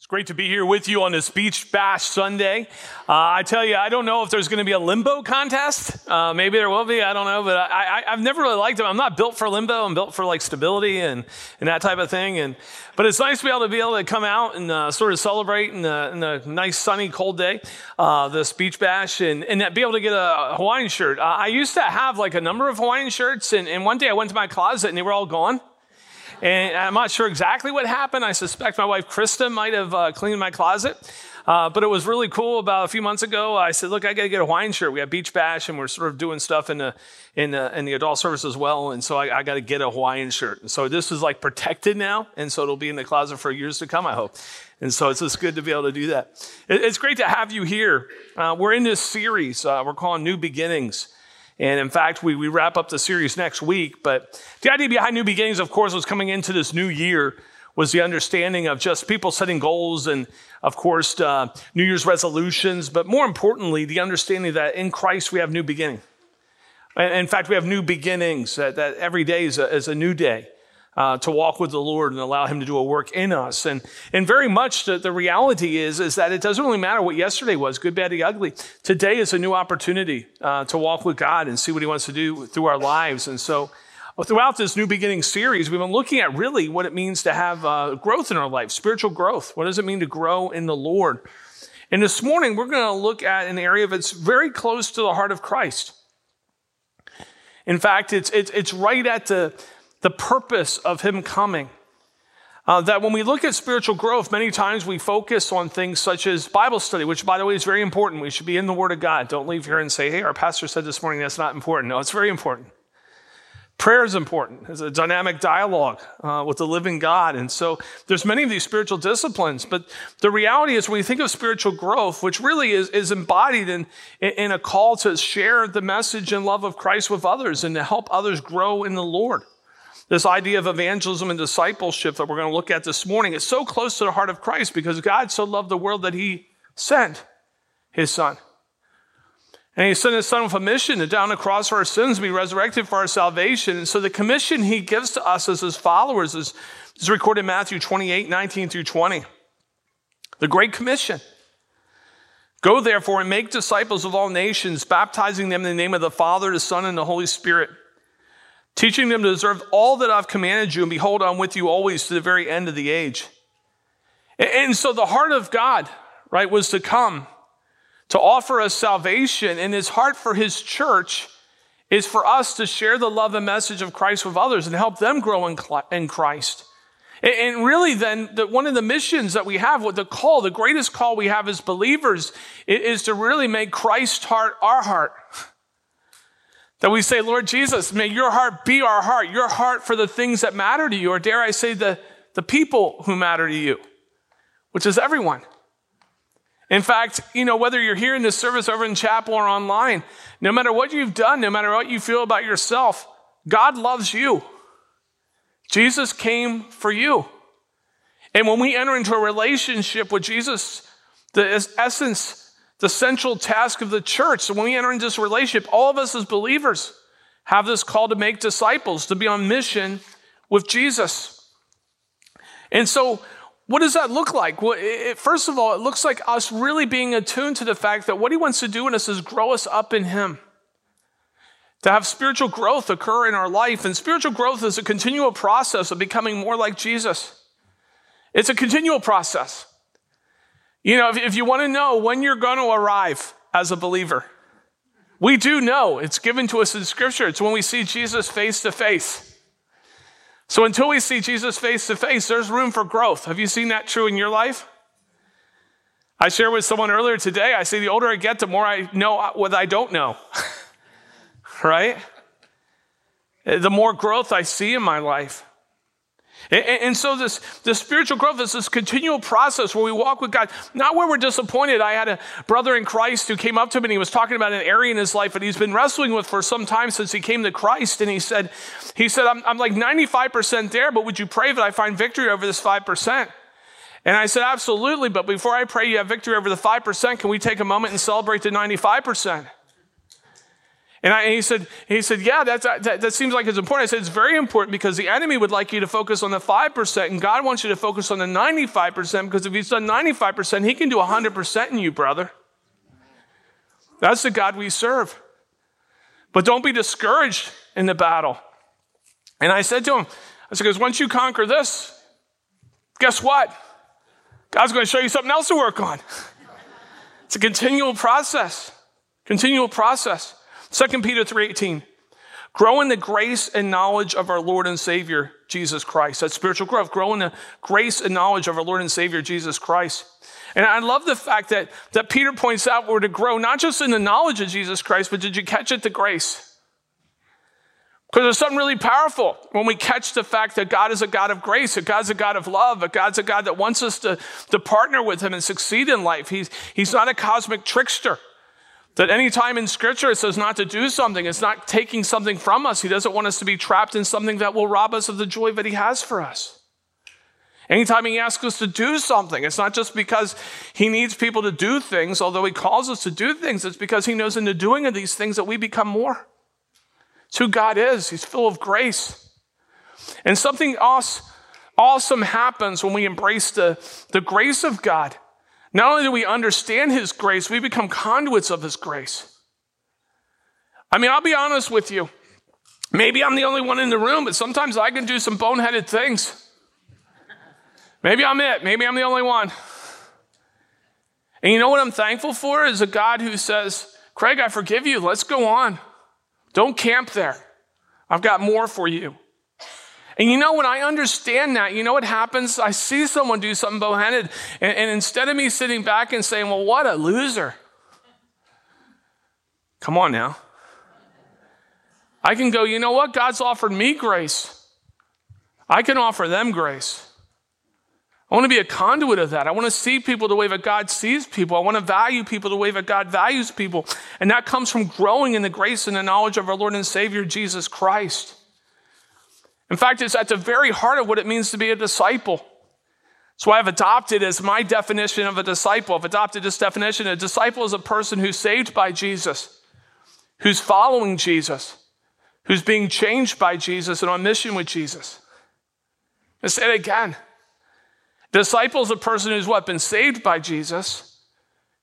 It's great to be here with you on this Beach Bash Sunday. Uh, I tell you, I don't know if there's going to be a limbo contest. Uh, maybe there will be. I don't know, but I, have never really liked them. I'm not built for limbo. I'm built for like stability and, and that type of thing. And but it's nice to be able to be able to come out and uh, sort of celebrate in a, in a, nice sunny cold day, uh, this Beach Bash, and and be able to get a Hawaiian shirt. Uh, I used to have like a number of Hawaiian shirts, and, and one day I went to my closet and they were all gone. And I'm not sure exactly what happened. I suspect my wife Krista might have uh, cleaned my closet. Uh, but it was really cool. About a few months ago, I said, "Look, I got to get a Hawaiian shirt. We have Beach Bash, and we're sort of doing stuff in the in the, in the adult service as well. And so I, I got to get a Hawaiian shirt. And so this is like protected now, and so it'll be in the closet for years to come. I hope. And so it's just good to be able to do that. It, it's great to have you here. Uh, we're in this series. Uh, we're calling New Beginnings. And in fact, we, we wrap up the series next week. But the idea behind New Beginnings, of course, was coming into this new year was the understanding of just people setting goals and, of course, uh, New Year's resolutions. But more importantly, the understanding that in Christ we have new beginning. In fact, we have new beginnings, that, that every day is a, is a new day uh, to walk with the Lord and allow Him to do a work in us. And, and very much the, the reality is, is that it doesn't really matter what yesterday was, good, bad, or ugly. Today is a new opportunity uh, to walk with God and see what He wants to do through our lives. And so, throughout this new beginning series, we've been looking at really what it means to have uh, growth in our life, spiritual growth. What does it mean to grow in the Lord? And this morning, we're going to look at an area that's very close to the heart of Christ. In fact, it's, it's, it's right at the, the purpose of Him coming. Uh, that when we look at spiritual growth, many times we focus on things such as Bible study, which, by the way, is very important. We should be in the Word of God. Don't leave here and say, hey, our pastor said this morning that's not important. No, it's very important. Prayer is important. It's a dynamic dialogue uh, with the living God. And so there's many of these spiritual disciplines. But the reality is when you think of spiritual growth, which really is, is embodied in, in a call to share the message and love of Christ with others and to help others grow in the Lord. This idea of evangelism and discipleship that we're going to look at this morning is so close to the heart of Christ because God so loved the world that he sent his son. And he sent his son with a mission to down the cross for our sins, and be resurrected for our salvation. And so the commission he gives to us as his followers is, is recorded in Matthew 28, 19 through 20. The Great Commission. Go therefore and make disciples of all nations, baptizing them in the name of the Father, the Son, and the Holy Spirit teaching them to observe all that I've commanded you, and behold, I'm with you always to the very end of the age. And so the heart of God, right, was to come to offer us salvation, and his heart for his church is for us to share the love and message of Christ with others and help them grow in Christ. And really, then, the, one of the missions that we have, what the call, the greatest call we have as believers, is to really make Christ's heart our heart. That we say, Lord Jesus, may your heart be our heart, your heart for the things that matter to you, or dare I say, the, the people who matter to you, which is everyone. In fact, you know, whether you're here in this service over in chapel or online, no matter what you've done, no matter what you feel about yourself, God loves you. Jesus came for you. And when we enter into a relationship with Jesus, the essence the central task of the church. So when we enter into this relationship, all of us as believers have this call to make disciples, to be on mission with Jesus. And so, what does that look like? Well, it, first of all, it looks like us really being attuned to the fact that what He wants to do in us is grow us up in Him. To have spiritual growth occur in our life. And spiritual growth is a continual process of becoming more like Jesus. It's a continual process. You know, if, if you want to know when you're going to arrive as a believer, we do know it's given to us in Scripture. It's when we see Jesus face to face. So until we see Jesus face to face, there's room for growth. Have you seen that true in your life? I shared with someone earlier today. I say the older I get, the more I know what I don't know. right? The more growth I see in my life. And, and, so this, this spiritual growth is this continual process where we walk with God, not where we're disappointed. I had a brother in Christ who came up to me and he was talking about an area in his life that he's been wrestling with for some time since he came to Christ. And he said, he said, I'm, I'm like 95% there, but would you pray that I find victory over this 5%? And I said, absolutely. But before I pray you have victory over the 5%, can we take a moment and celebrate the 95%? And, I, and he said, he said, yeah, that's, uh, that, that seems like it's important. I said, it's very important because the enemy would like you to focus on the 5%, and God wants you to focus on the 95% because if he's done 95%, he can do 100% in you, brother. That's the God we serve. But don't be discouraged in the battle. And I said to him, I said, because once you conquer this, guess what? God's going to show you something else to work on. It's a continual process. Continual process. 2 Peter 3:18. Grow in the grace and knowledge of our Lord and Savior Jesus Christ. That's spiritual growth. Grow in the grace and knowledge of our Lord and Savior Jesus Christ. And I love the fact that, that Peter points out we're to grow not just in the knowledge of Jesus Christ, but did you catch it? The grace. Because there's something really powerful when we catch the fact that God is a God of grace, that God's a God of love, that God's a God that wants us to, to partner with Him and succeed in life. He's, he's not a cosmic trickster. That any time in Scripture it says not to do something, it's not taking something from us. He doesn't want us to be trapped in something that will rob us of the joy that He has for us. Anytime He asks us to do something, it's not just because He needs people to do things, although He calls us to do things, it's because He knows in the doing of these things that we become more. It's who God is. He's full of grace. And something awesome happens when we embrace the, the grace of God. Not only do we understand His grace, we become conduits of His grace. I mean, I'll be honest with you. Maybe I'm the only one in the room, but sometimes I can do some boneheaded things. Maybe I'm it. Maybe I'm the only one. And you know what I'm thankful for is a God who says, Craig, I forgive you. Let's go on. Don't camp there. I've got more for you. And you know, when I understand that, you know what happens? I see someone do something boneheaded, and, and instead of me sitting back and saying, Well, what a loser. Come on now. I can go, you know what? God's offered me grace. I can offer them grace. I want to be a conduit of that. I want to see people the way that God sees people. I want to value people the way that God values people. And that comes from growing in the grace and the knowledge of our Lord and Savior, Jesus Christ. In fact, it's at the very heart of what it means to be a disciple. So I've adopted as my definition of a disciple. I've adopted this definition. A disciple is a person who's saved by Jesus, who's following Jesus, who's being changed by Jesus and on mission with Jesus. Let's say it again. Disciple is a person who's what? Been saved by Jesus,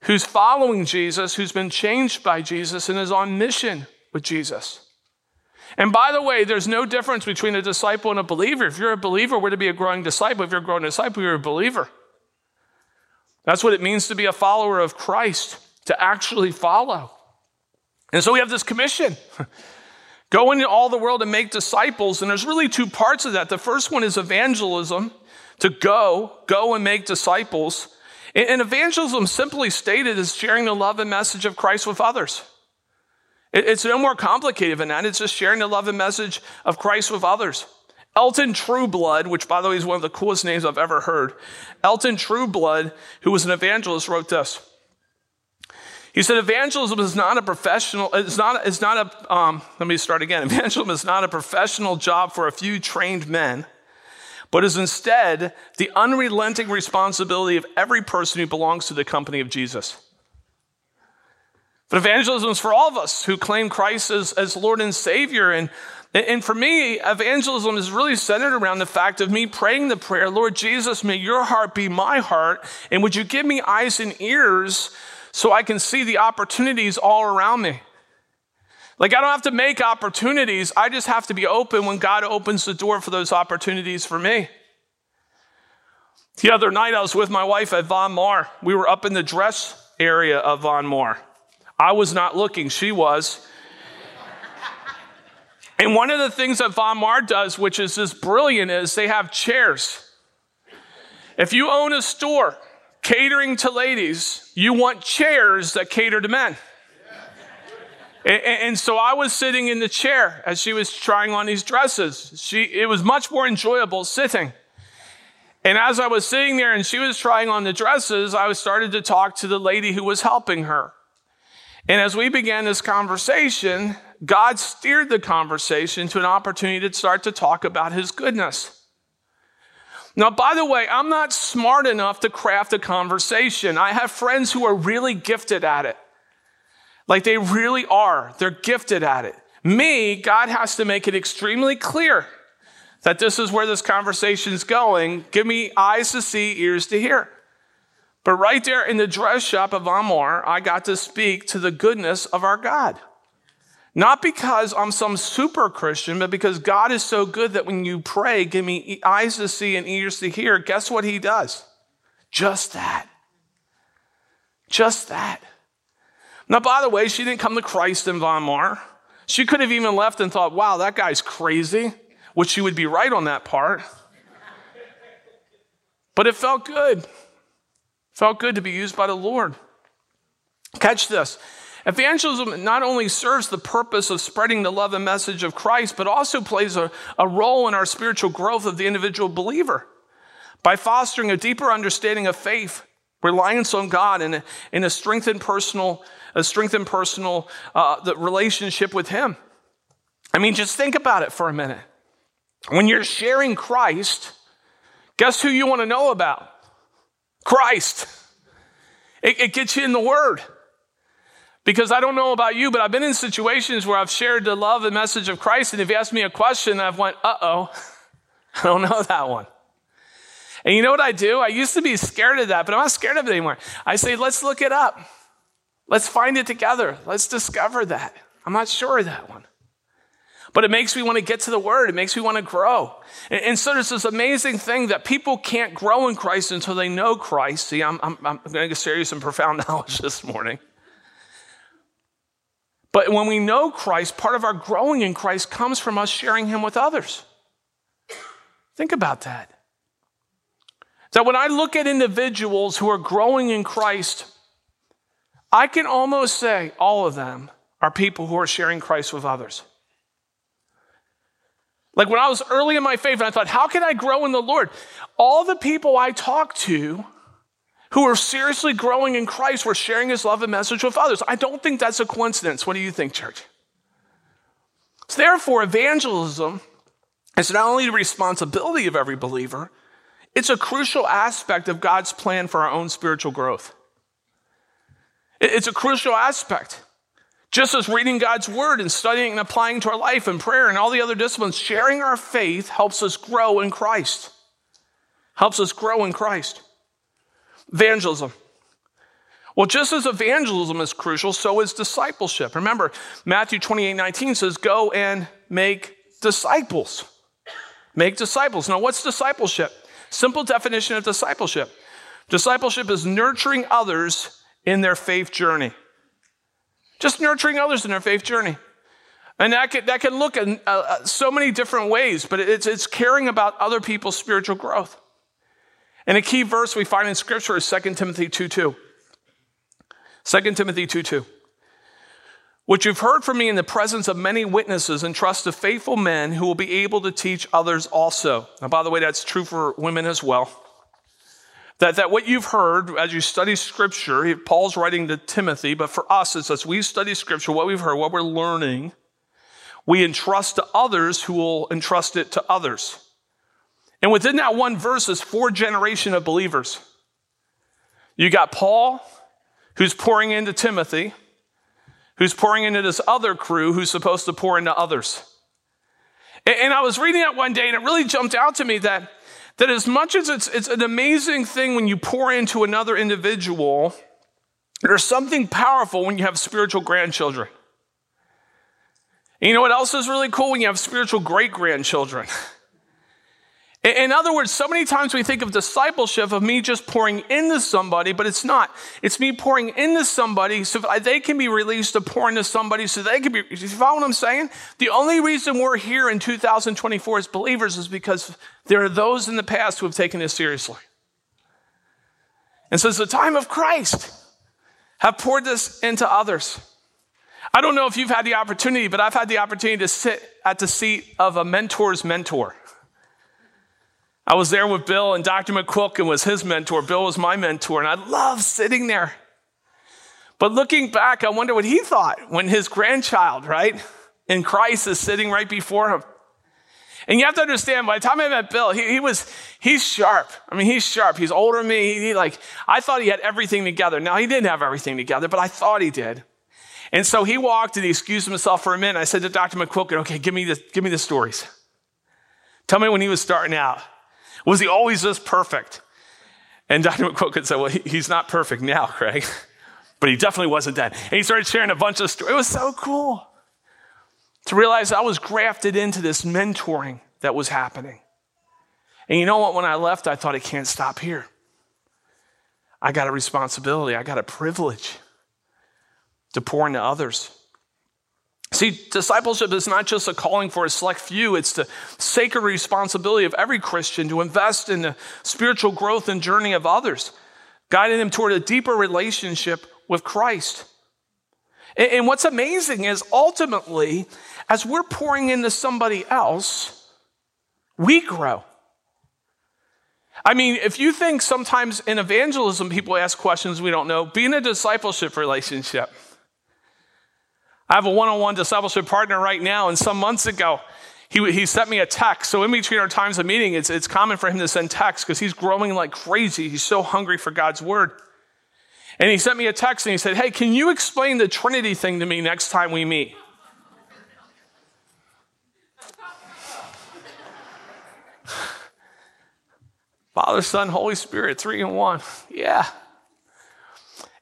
who's following Jesus, who's been changed by Jesus, and is on mission with Jesus. And by the way, there's no difference between a disciple and a believer. If you're a believer, we're to be a growing disciple. If you're a growing disciple, you're a believer. That's what it means to be a follower of Christ, to actually follow. And so we have this commission. Go into all the world and make disciples. And there's really two parts of that. The first one is evangelism, to go, go and make disciples. And evangelism, simply stated, is sharing the love and message of Christ with others. It's no more complicated than that. It's just sharing the love and message of Christ with others. Elton Trueblood, which by the way is one of the coolest names I've ever heard, Elton Trueblood, who was an evangelist, wrote this. He said, Evangelism is not a professional, it's not, it's not a, um, let me start again. Evangelism is not a professional job for a few trained men but is instead the unrelenting responsibility of every person who belongs to the company of Jesus. But evangelism is for all of us who claim Christ as, as Lord and Savior. And, and for me, evangelism is really centered around the fact of me praying the prayer, Lord Jesus, may your heart be my heart. And would you give me eyes and ears so I can see the opportunities all around me? Like, I don't have to make opportunities. I just have to be open when God opens the door for those opportunities for me. The other night, I was with my wife at Von Maur. We were up in the dress area of Von Maur. I was not looking, she was. and one of the things that Von Maur does, which is just brilliant, is they have chairs. If you own a store catering to ladies, you want chairs that cater to men. And, and, so I was sitting in the chair as she was trying on these dresses. She, it was much more enjoyable sitting. And as I was sitting there and she was trying on the dresses, I started to talk to the lady who was helping her. And as we began this conversation, God steered the conversation to an opportunity to start to talk about his goodness. Now, by the way, I'm not smart enough to craft a conversation. I have friends who are really gifted at it. Like they really are. They're gifted at it. Me, God has to make it extremely clear that this is where this conversation is going. Give me eyes to see, ears to hear. But right there in the dress shop of Amor, I got to speak to the goodness of our God. Not because I'm some super Christian, but because God is so good that when you pray, give me eyes to see and ears to hear, guess what He does? Just that. Just that. Now, by the way, she didn't come to Christ in Von Maur. She could have even left and thought, wow, that guy's crazy, which she would be right on that part. But it felt good. Felt good to be used by the Lord. Catch this. Evangelism not only serves the purpose of spreading the love and message of Christ, but also plays a, a role in our spiritual growth of the individual believer by fostering a deeper understanding of faith, reliance on God, and, and a strengthened personal a strengthened personal uh, relationship with Him. I mean, just think about it for a minute. When you're sharing Christ, guess who you want to know about? Christ. It, it gets you in the Word. Because I don't know about you, but I've been in situations where I've shared the love and message of Christ, and if you ask me a question, I've went, uh oh, I don't know that one. And you know what I do? I used to be scared of that, but I'm not scared of it anymore. I say, let's look it up. Let's find it together. Let's discover that. I'm not sure of that one. But it makes me want to get to the word. It makes me want to grow. And, and so there's this amazing thing that people can't grow in Christ until they know Christ. See, I'm, I'm, I'm going to share you some profound knowledge this morning. But when we know Christ, part of our growing in Christ comes from us sharing him with others. Think about that. That when I look at individuals who are growing in Christ, I can almost say all of them are people who are sharing Christ with others. Like when I was early in my faith and I thought, how can I grow in the Lord? All the people I talked to who were seriously growing in Christ were sharing his love and message with others. I don't think that's a coincidence. What do you think, church? So therefore, evangelism is not only the responsibility of every believer, it's a crucial aspect of God's plan for our own spiritual growth. It's a crucial aspect. Just as reading God's word and studying and applying to our life and prayer and all the other disciplines, sharing our faith helps us grow in Christ. Helps us grow in Christ. Evangelism. Well, just as evangelism is crucial, so is discipleship. Remember, Matthew 28 19 says, Go and make disciples. Make disciples. Now, what's discipleship? Simple definition of discipleship discipleship is nurturing others in their faith journey. Just nurturing others in their faith journey. And that can, that can look in uh, uh, so many different ways, but it's, it's caring about other people's spiritual growth. And a key verse we find in Scripture is 2 Timothy 2 2. 2 Timothy 2 2. Which you've heard from me in the presence of many witnesses, and trust to faithful men who will be able to teach others also. Now, by the way, that's true for women as well. That, that what you've heard as you study scripture, Paul's writing to Timothy, but for us, it's as we study scripture, what we've heard, what we're learning, we entrust to others who will entrust it to others. And within that one verse is four generation of believers. You got Paul, who's pouring into Timothy, who's pouring into this other crew who's supposed to pour into others. And I was reading that one day, and it really jumped out to me that that as much as it's, it's an amazing thing when you pour into another individual, there's something powerful when you have spiritual grandchildren. And you know what else is really cool? When you have spiritual great grandchildren. In other words, so many times we think of discipleship of me just pouring into somebody, but it's not. It's me pouring into somebody so they can be released to pour into somebody so they can be. You follow what I'm saying? The only reason we're here in 2024 as believers is because there are those in the past who have taken this seriously. And since the time of Christ, have poured this into others. I don't know if you've had the opportunity, but I've had the opportunity to sit at the seat of a mentor's mentor. I was there with Bill, and Dr. McQuilkin was his mentor. Bill was my mentor, and I love sitting there. But looking back, I wonder what he thought when his grandchild, right, in Christ is sitting right before him. And you have to understand, by the time I met Bill, he, he was, he's sharp. I mean, he's sharp. He's older than me. He, he, like, I thought he had everything together. Now, he didn't have everything together, but I thought he did. And so he walked and he excused himself for a minute. I said to Dr. McQuilkin, okay, give me the, give me the stories. Tell me when he was starting out. Was he always this perfect? And Dr. McQuilkin said, well, he's not perfect now, Craig, but he definitely wasn't then. And he started sharing a bunch of stories. It was so cool to realize I was grafted into this mentoring that was happening. And you know what? When I left, I thought it can't stop here. I got a responsibility, I got a privilege to pour into others. See, discipleship is not just a calling for a select few, it's the sacred responsibility of every Christian to invest in the spiritual growth and journey of others, guiding them toward a deeper relationship with Christ. And what's amazing is ultimately, as we're pouring into somebody else, we grow. I mean, if you think sometimes in evangelism people ask questions we don't know, be in a discipleship relationship. I have a one on one discipleship partner right now, and some months ago, he, he sent me a text. So, in between our times of meeting, it's, it's common for him to send texts because he's growing like crazy. He's so hungry for God's word. And he sent me a text and he said, Hey, can you explain the Trinity thing to me next time we meet? Father, Son, Holy Spirit, three in one. Yeah.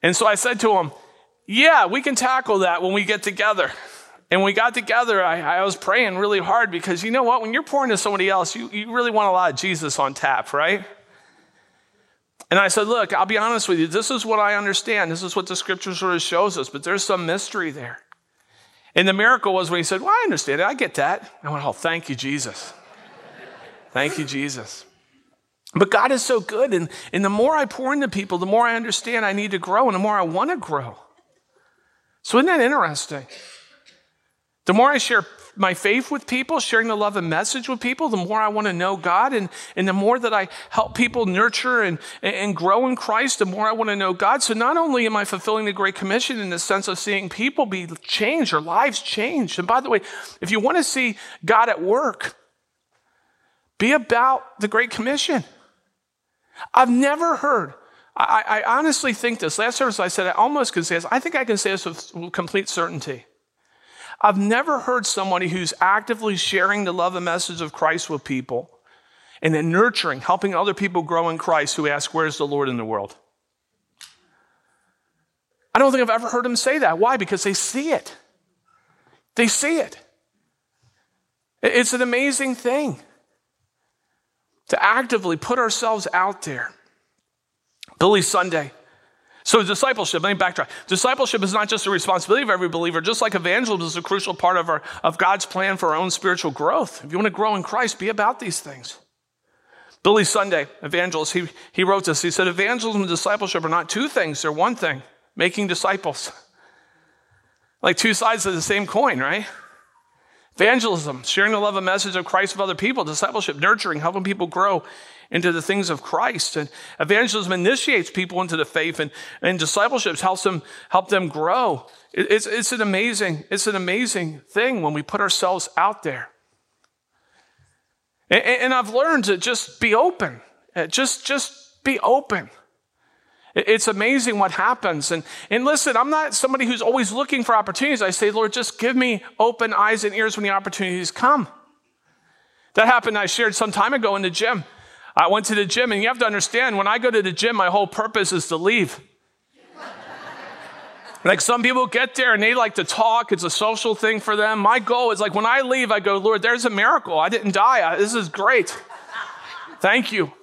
And so I said to him, Yeah, we can tackle that when we get together. And we got together, I, I, was praying really hard because you know what? When you're pouring to somebody else, you, you really want a lot of Jesus on tap, right? And I said, Look, I'll be honest with you. This is what I understand. This is what the scripture sort of shows us, but there's some mystery there. And the miracle was when he said, Well, I understand it. I get that. I went, Oh, thank you, Jesus. thank you, Jesus. But God is so good. And, and the more I pour into people, the more I understand I need to grow and the more I want to grow. So, isn't that interesting? The more I share my faith with people, sharing the love and message with people, the more I want to know God. And, and the more that I help people nurture and, and grow in Christ, the more I want to know God. So not only am I fulfilling the Great Commission in the sense of seeing people be changed or lives changed. And by the way, if you want to see God at work, be about the Great Commission. I've never heard, I, I, honestly think this. Last service I said I almost can say this. I think I can say this with complete certainty. I've never heard somebody who's actively sharing the love and message of Christ with people and then nurturing, helping other people grow in Christ who ask, Where's the Lord in the world? I don't think I've ever heard them say that. Why? Because they see it. They see it. It's an amazing thing to actively put ourselves out there. Billy Sunday. So, discipleship, let me backtrack. Discipleship is not just a responsibility of every believer, just like evangelism is a crucial part of, our, of God's plan for our own spiritual growth. If you want to grow in Christ, be about these things. Billy Sunday, evangelist, he, he wrote this. He said, Evangelism and discipleship are not two things, they're one thing making disciples. Like two sides of the same coin, right? Evangelism, sharing the love and message of Christ with other people, discipleship, nurturing, helping people grow into the things of Christ. And evangelism initiates people into the faith, and, and discipleship helps them help them grow. It, it's, it's an amazing, it's an amazing thing when we put ourselves out there. And, and I've learned to just be open. Just, just be open. It's amazing what happens. And, and listen, I'm not somebody who's always looking for opportunities. I say, Lord, just give me open eyes and ears when the opportunities come. That happened, I shared some time ago in the gym. I went to the gym, and you have to understand when I go to the gym, my whole purpose is to leave. like some people get there and they like to talk, it's a social thing for them. My goal is like when I leave, I go, Lord, there's a miracle. I didn't die. This is great. Thank you.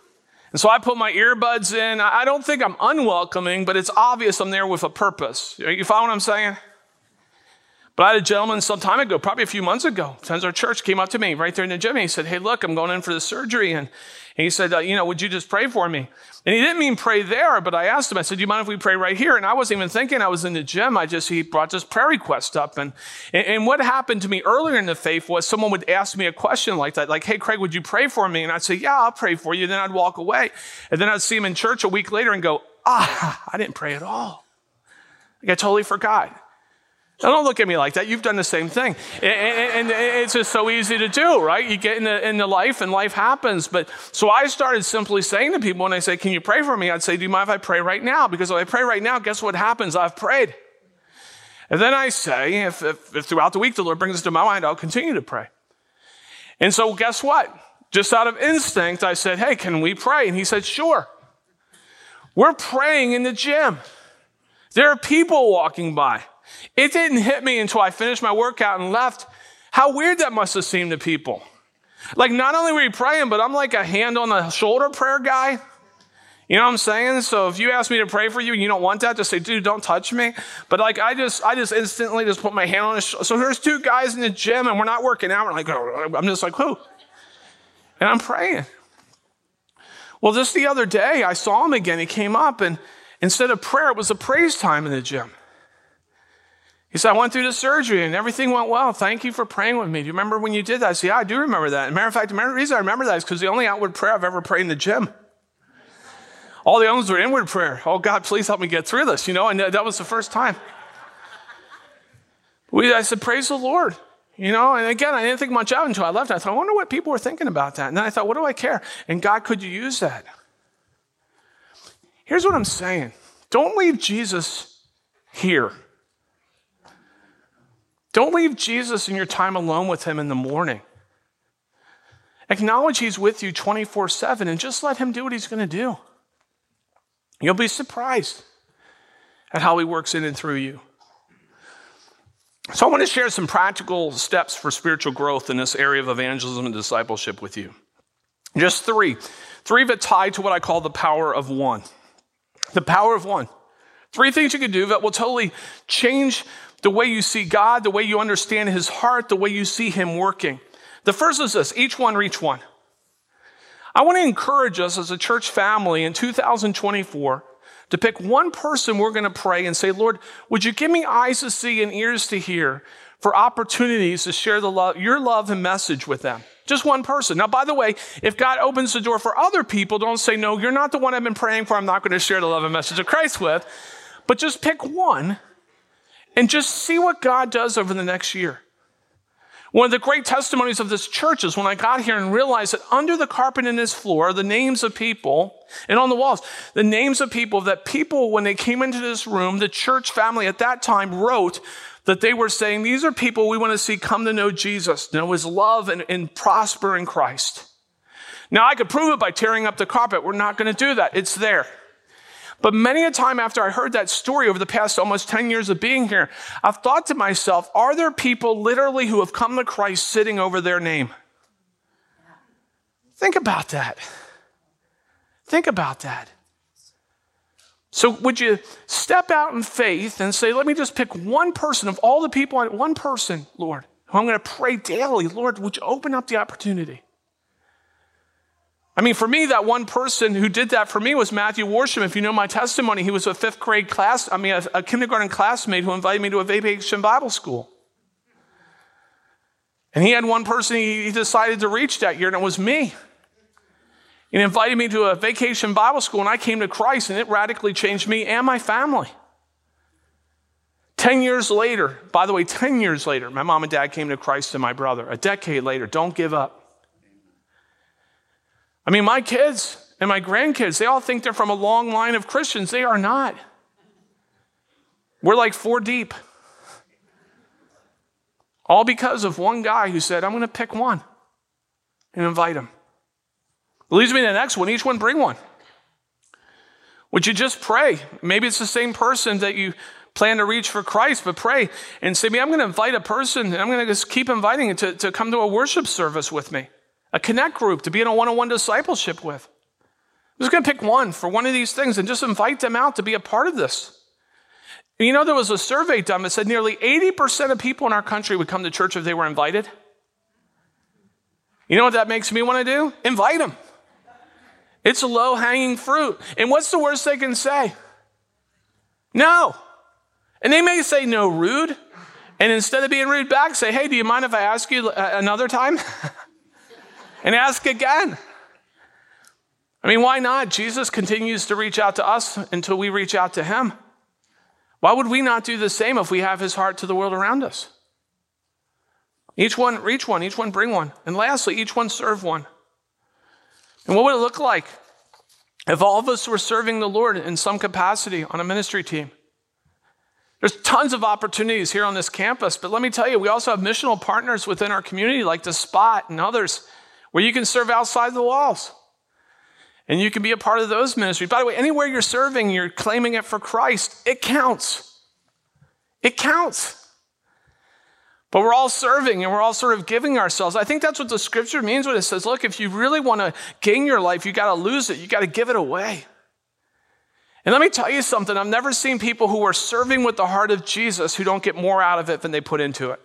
And so I put my earbuds in. I don't think I'm unwelcoming, but it's obvious I'm there with a purpose. You follow what I'm saying? But I had a gentleman some time ago, probably a few months ago, attends our church, came up to me right there in the gym. And he said, Hey, look, I'm going in for the surgery. And he said, uh, You know, would you just pray for me? And he didn't mean pray there, but I asked him, I said, Do you mind if we pray right here? And I wasn't even thinking I was in the gym. I just, he brought this prayer request up. And, and, and what happened to me earlier in the faith was someone would ask me a question like that, like, Hey, Craig, would you pray for me? And I'd say, Yeah, I'll pray for you. Then I'd walk away. And then I'd see him in church a week later and go, Ah, I didn't pray at all. Like I totally forgot. Now, don't look at me like that. You've done the same thing. And, it's just so easy to do, right? You get in the, in the life and life happens. But so I started simply saying to people when I say, Can you pray for me? I'd say, Do you mind if I pray right now? Because if I pray right now, guess what happens? I've prayed. And then I say, if, if, if throughout the week the Lord brings this to my mind, I'll continue to pray. And so, guess what? Just out of instinct, I said, Hey, can we pray? And he said, Sure. We're praying in the gym. There are people walking by. It didn't hit me until I finished my workout and left how weird that must have seemed to people. Like, not only were you praying, but I'm like a hand on the shoulder prayer guy. You know what I'm saying? So if you ask me to pray for you and you don't want that, just say, dude, don't touch me. But like I just, I just instantly just put my hand on his shoulder. So there's two guys in the gym and we're not working out. We're like, oh, I'm just like, who? And I'm praying. Well, just the other day, I saw him again. He came up and instead of prayer, it was a praise time in the gym. He said, I went through the surgery and everything went well. Thank you for praying with me. Do you remember when you did that? I said, Yeah, I do remember that. As matter of fact, the reason I remember that is because the only outward prayer I've ever prayed in the gym. All the others were inward prayer. Oh, God, please help me get through this, you know, and that was the first time. We, I said, Praise the Lord. You know, and again, I didn't think much of it until I left. I thought, I wonder what people were thinking about that. And then I thought, what do I care? And God, could you use that? Here's what I'm saying don't leave Jesus here. Don't leave Jesus in your time alone with him in the morning. Acknowledge he's with you 24 7 and just let him do what he's going to do. You'll be surprised at how he works in and through you. So, I want to share some practical steps for spiritual growth in this area of evangelism and discipleship with you. Just three. Three that tie to what I call the power of one. The power of one. Three things you can do that will totally change the way you see God, the way you understand his heart, the way you see him working. The first is this each one reach one. I want to encourage us as a church family in 2024 to pick one person we're going to pray and say, Lord, would you give me eyes to see and ears to hear for opportunities to share the love, your love and message with them? Just one person. Now, by the way, if God opens the door for other people, don't say, no, you're not the one I've been praying for. I'm not going to share the love and message of Christ with. But just pick one and just see what God does over the next year. One of the great testimonies of this church is when I got here and realized that under the carpet in this floor the names of people, and on the walls, the names of people that people, when they came into this room, the church family at that time wrote that they were saying, These are people we want to see come to know Jesus, know his love, and, and prosper in Christ. Now, I could prove it by tearing up the carpet. We're not going to do that. It's there. But many a time after I heard that story over the past almost 10 years of being here, I've thought to myself, are there people literally who have come to Christ sitting over their name? Think about that. Think about that. So, would you step out in faith and say, let me just pick one person of all the people, one person, Lord, who I'm going to pray daily? Lord, would you open up the opportunity? I mean, for me, that one person who did that for me was Matthew Worsham. If you know my testimony, he was a fifth grade class, I mean, a, a kindergarten classmate who invited me to a vacation Bible school. And he had one person he decided to reach that year, and it was me. He invited me to a vacation Bible school, and I came to Christ, and it radically changed me and my family. 10 years later, by the way, 10 years later, my mom and dad came to Christ and my brother. A decade later, don't give up. I mean, my kids and my grandkids, they all think they're from a long line of Christians. They are not. We're like four deep. All because of one guy who said, I'm going to pick one and invite him. It leads me to the next one. Each one bring one. Would you just pray? Maybe it's the same person that you plan to reach for Christ, but pray and say, me, I'm going to invite a person, and I'm going to just keep inviting it to, to come to a worship service with me a connect group to be in a one on one discipleship with. I'm just going to pick one for one of these things and just invite them out to be a part of this. And you know, there was a survey done that said nearly 80% of people in our country would come to church if they were invited. You know what that makes me want to do? Invite them. It's a low hanging fruit. And what's the worst they can say? No. And they may say no rude. And instead of being rude back, say, hey, do you mind if I ask you uh, another time? and ask again. I mean, why not? Jesus continues to reach out to us until we reach out to him. Why would we not do the same if we have his heart to the world around us? Each one reach one, each one bring one. And lastly, each one serve one. And what would it look like if all of us were serving the Lord in some capacity on a ministry team? There's tons of opportunities here on this campus, but let me tell you, we also have missional partners within our community like The Spot and others where you can serve outside the walls. And you can be a part of those ministries. By the way, anywhere you're serving, you're claiming it for Christ, it counts. It counts. But we're all serving and we're all sort of giving ourselves. I think that's what the scripture means when it says, look, if you really want to gain your life, you got to lose it. You got to give it away. And let me tell you something I've never seen people who are serving with the heart of Jesus who don't get more out of it than they put into it.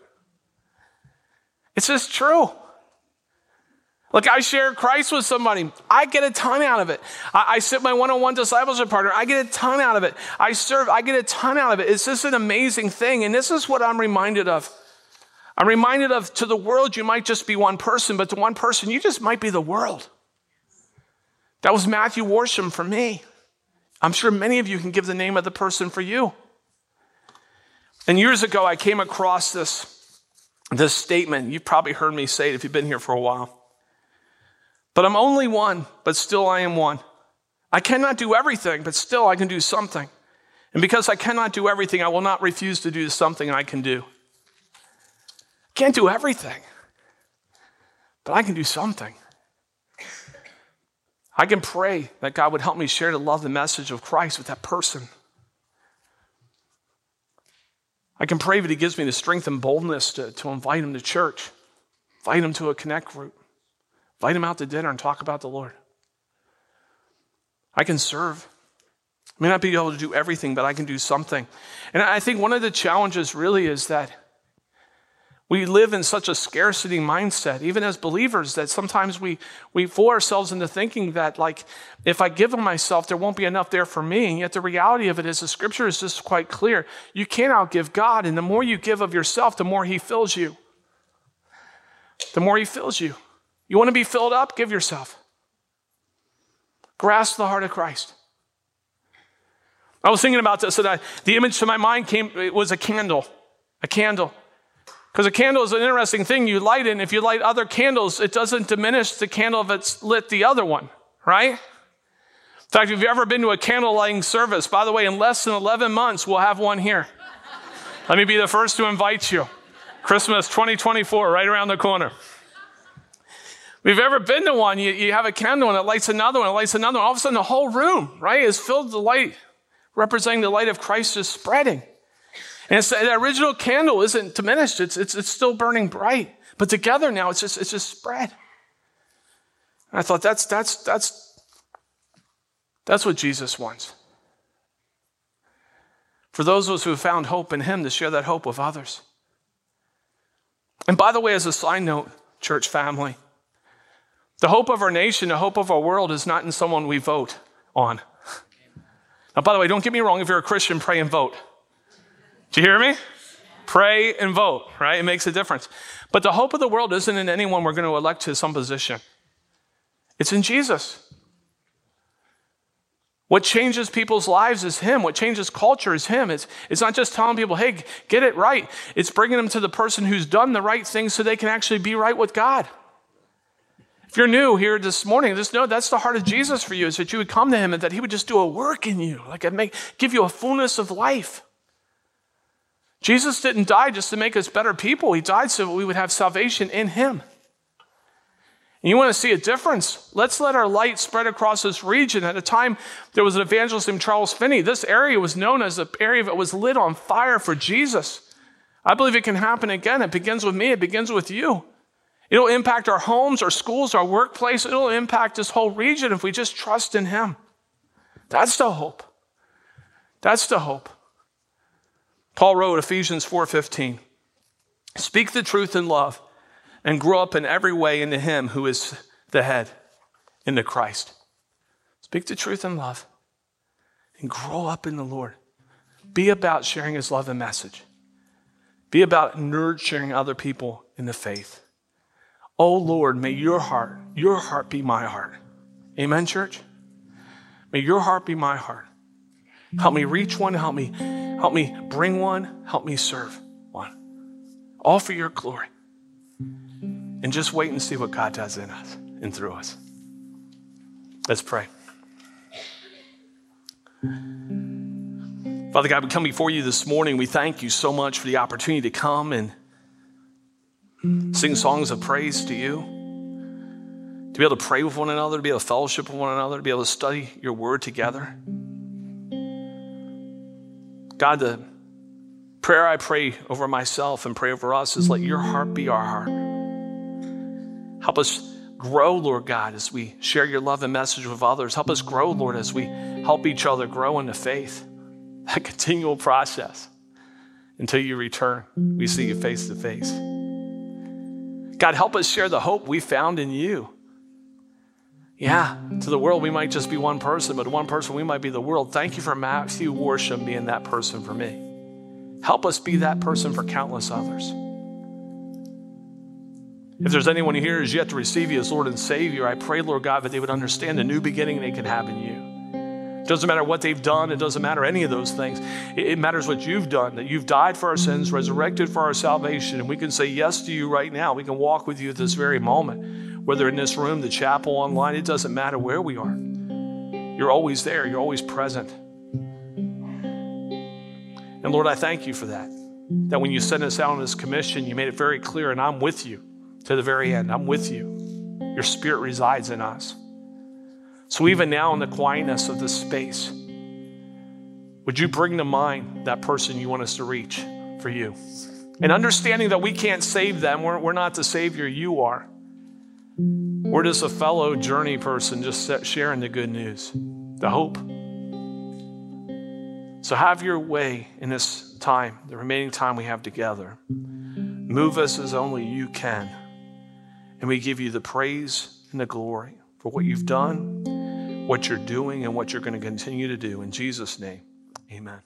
It's just true. Look, I share Christ with somebody. I get a ton out of it. I, I sit my one on one discipleship partner. I get a ton out of it. I serve. I get a ton out of it. It's just an amazing thing. And this is what I'm reminded of. I'm reminded of to the world, you might just be one person, but to one person, you just might be the world. That was Matthew Worsham for me. I'm sure many of you can give the name of the person for you. And years ago, I came across this, this statement. You've probably heard me say it if you've been here for a while. But I'm only one, but still I am one. I cannot do everything, but still I can do something. And because I cannot do everything, I will not refuse to do something I can do. Can't do everything, but I can do something. I can pray that God would help me share the love, the message of Christ with that person. I can pray that He gives me the strength and boldness to, to invite him to church, invite him to a connect group, invite him out to dinner and talk about the Lord. I can serve. I may not be able to do everything, but I can do something. And I think one of the challenges really is that we live in such a scarcity mindset, even as believers, that sometimes we, we fool ourselves into thinking that, like, if I give of myself, there won't be enough there for me. And yet, the reality of it is, the scripture is just quite clear. You can't outgive God, and the more you give of yourself, the more He fills you. The more He fills you. You want to be filled up? Give yourself. Grasp the heart of Christ. I was thinking about this, and I, the image to my mind came, it was a candle. A candle. Because a candle is an interesting thing. You light it, and if you light other candles, it doesn't diminish the candle if it's lit the other one, right? In fact, if you've ever been to a candle lighting service, by the way, in less than 11 months, we'll have one here. Let me be the first to invite you. Christmas 2024, right around the corner. You've ever been to one, you, you have a candle and it lights another one, it lights another one. All of a sudden, the whole room, right, is filled with the light, representing the light of Christ is spreading. And the original candle isn't diminished, it's, it's, it's still burning bright. But together now, it's just, it's just spread. And I thought that's, that's, that's, that's what Jesus wants. For those of us who have found hope in Him to share that hope with others. And by the way, as a side note, church family, the hope of our nation, the hope of our world is not in someone we vote on. Now, by the way, don't get me wrong, if you're a Christian, pray and vote. Do you hear me? Pray and vote, right? It makes a difference. But the hope of the world isn't in anyone we're going to elect to some position, it's in Jesus. What changes people's lives is Him. What changes culture is Him. It's, it's not just telling people, hey, get it right. It's bringing them to the person who's done the right thing so they can actually be right with God. If you're new here this morning, just know that's the heart of Jesus for you, is that you would come to Him and that He would just do a work in you, like make, give you a fullness of life. Jesus didn't die just to make us better people, He died so that we would have salvation in Him. And you want to see a difference? Let's let our light spread across this region. At a time, there was an evangelist named Charles Finney. This area was known as an area that was lit on fire for Jesus. I believe it can happen again. It begins with me, it begins with you. It'll impact our homes, our schools, our workplace. It'll impact this whole region if we just trust in Him. That's the hope. That's the hope. Paul wrote Ephesians 4:15. Speak the truth in love and grow up in every way into him who is the head, into Christ. Speak the truth in love and grow up in the Lord. Be about sharing his love and message. Be about nurturing other people in the faith. Oh Lord, may your heart, your heart be my heart. Amen, church? May your heart be my heart. Help me reach one, help me Help me bring one. Help me serve one. All for your glory. And just wait and see what God does in us and through us. Let's pray. Father God, we come before you this morning. We thank you so much for the opportunity to come and sing songs of praise to you, to be able to pray with one another, to be able to fellowship with one another, to be able to study your word together. God, the prayer I pray over myself and pray over us is let your heart be our heart. Help us grow, Lord God, as we share your love and message with others. Help us grow, Lord, as we help each other grow into faith. That continual process until you return. We see you face to face. God, help us share the hope we found in you. Yeah, to the world, we might just be one person, but to one person, we might be the world. Thank you for Matthew Worsham being that person for me. Help us be that person for countless others. If there's anyone here who's yet to receive you as Lord and Savior, I pray, Lord God, that they would understand the new beginning they can have in you. It doesn't matter what they've done, it doesn't matter any of those things. It matters what you've done, that you've died for our sins, resurrected for our salvation, and we can say yes to you right now. We can walk with you at this very moment, whether in this room, the chapel, online, it doesn't matter where we are. You're always there, you're always present. And Lord, I thank you for that. That when you sent us out on this commission, you made it very clear, and I'm with you to the very end. I'm with you. Your spirit resides in us. So, even now, in the quietness of this space, would you bring to mind that person you want us to reach for you? And understanding that we can't save them, we're, we're not the Savior, you are. We're just a fellow journey person just sharing the good news, the hope. So, have your way in this time, the remaining time we have together. Move us as only you can. And we give you the praise and the glory for what you've done, what you're doing, and what you're going to continue to do. In Jesus' name, amen.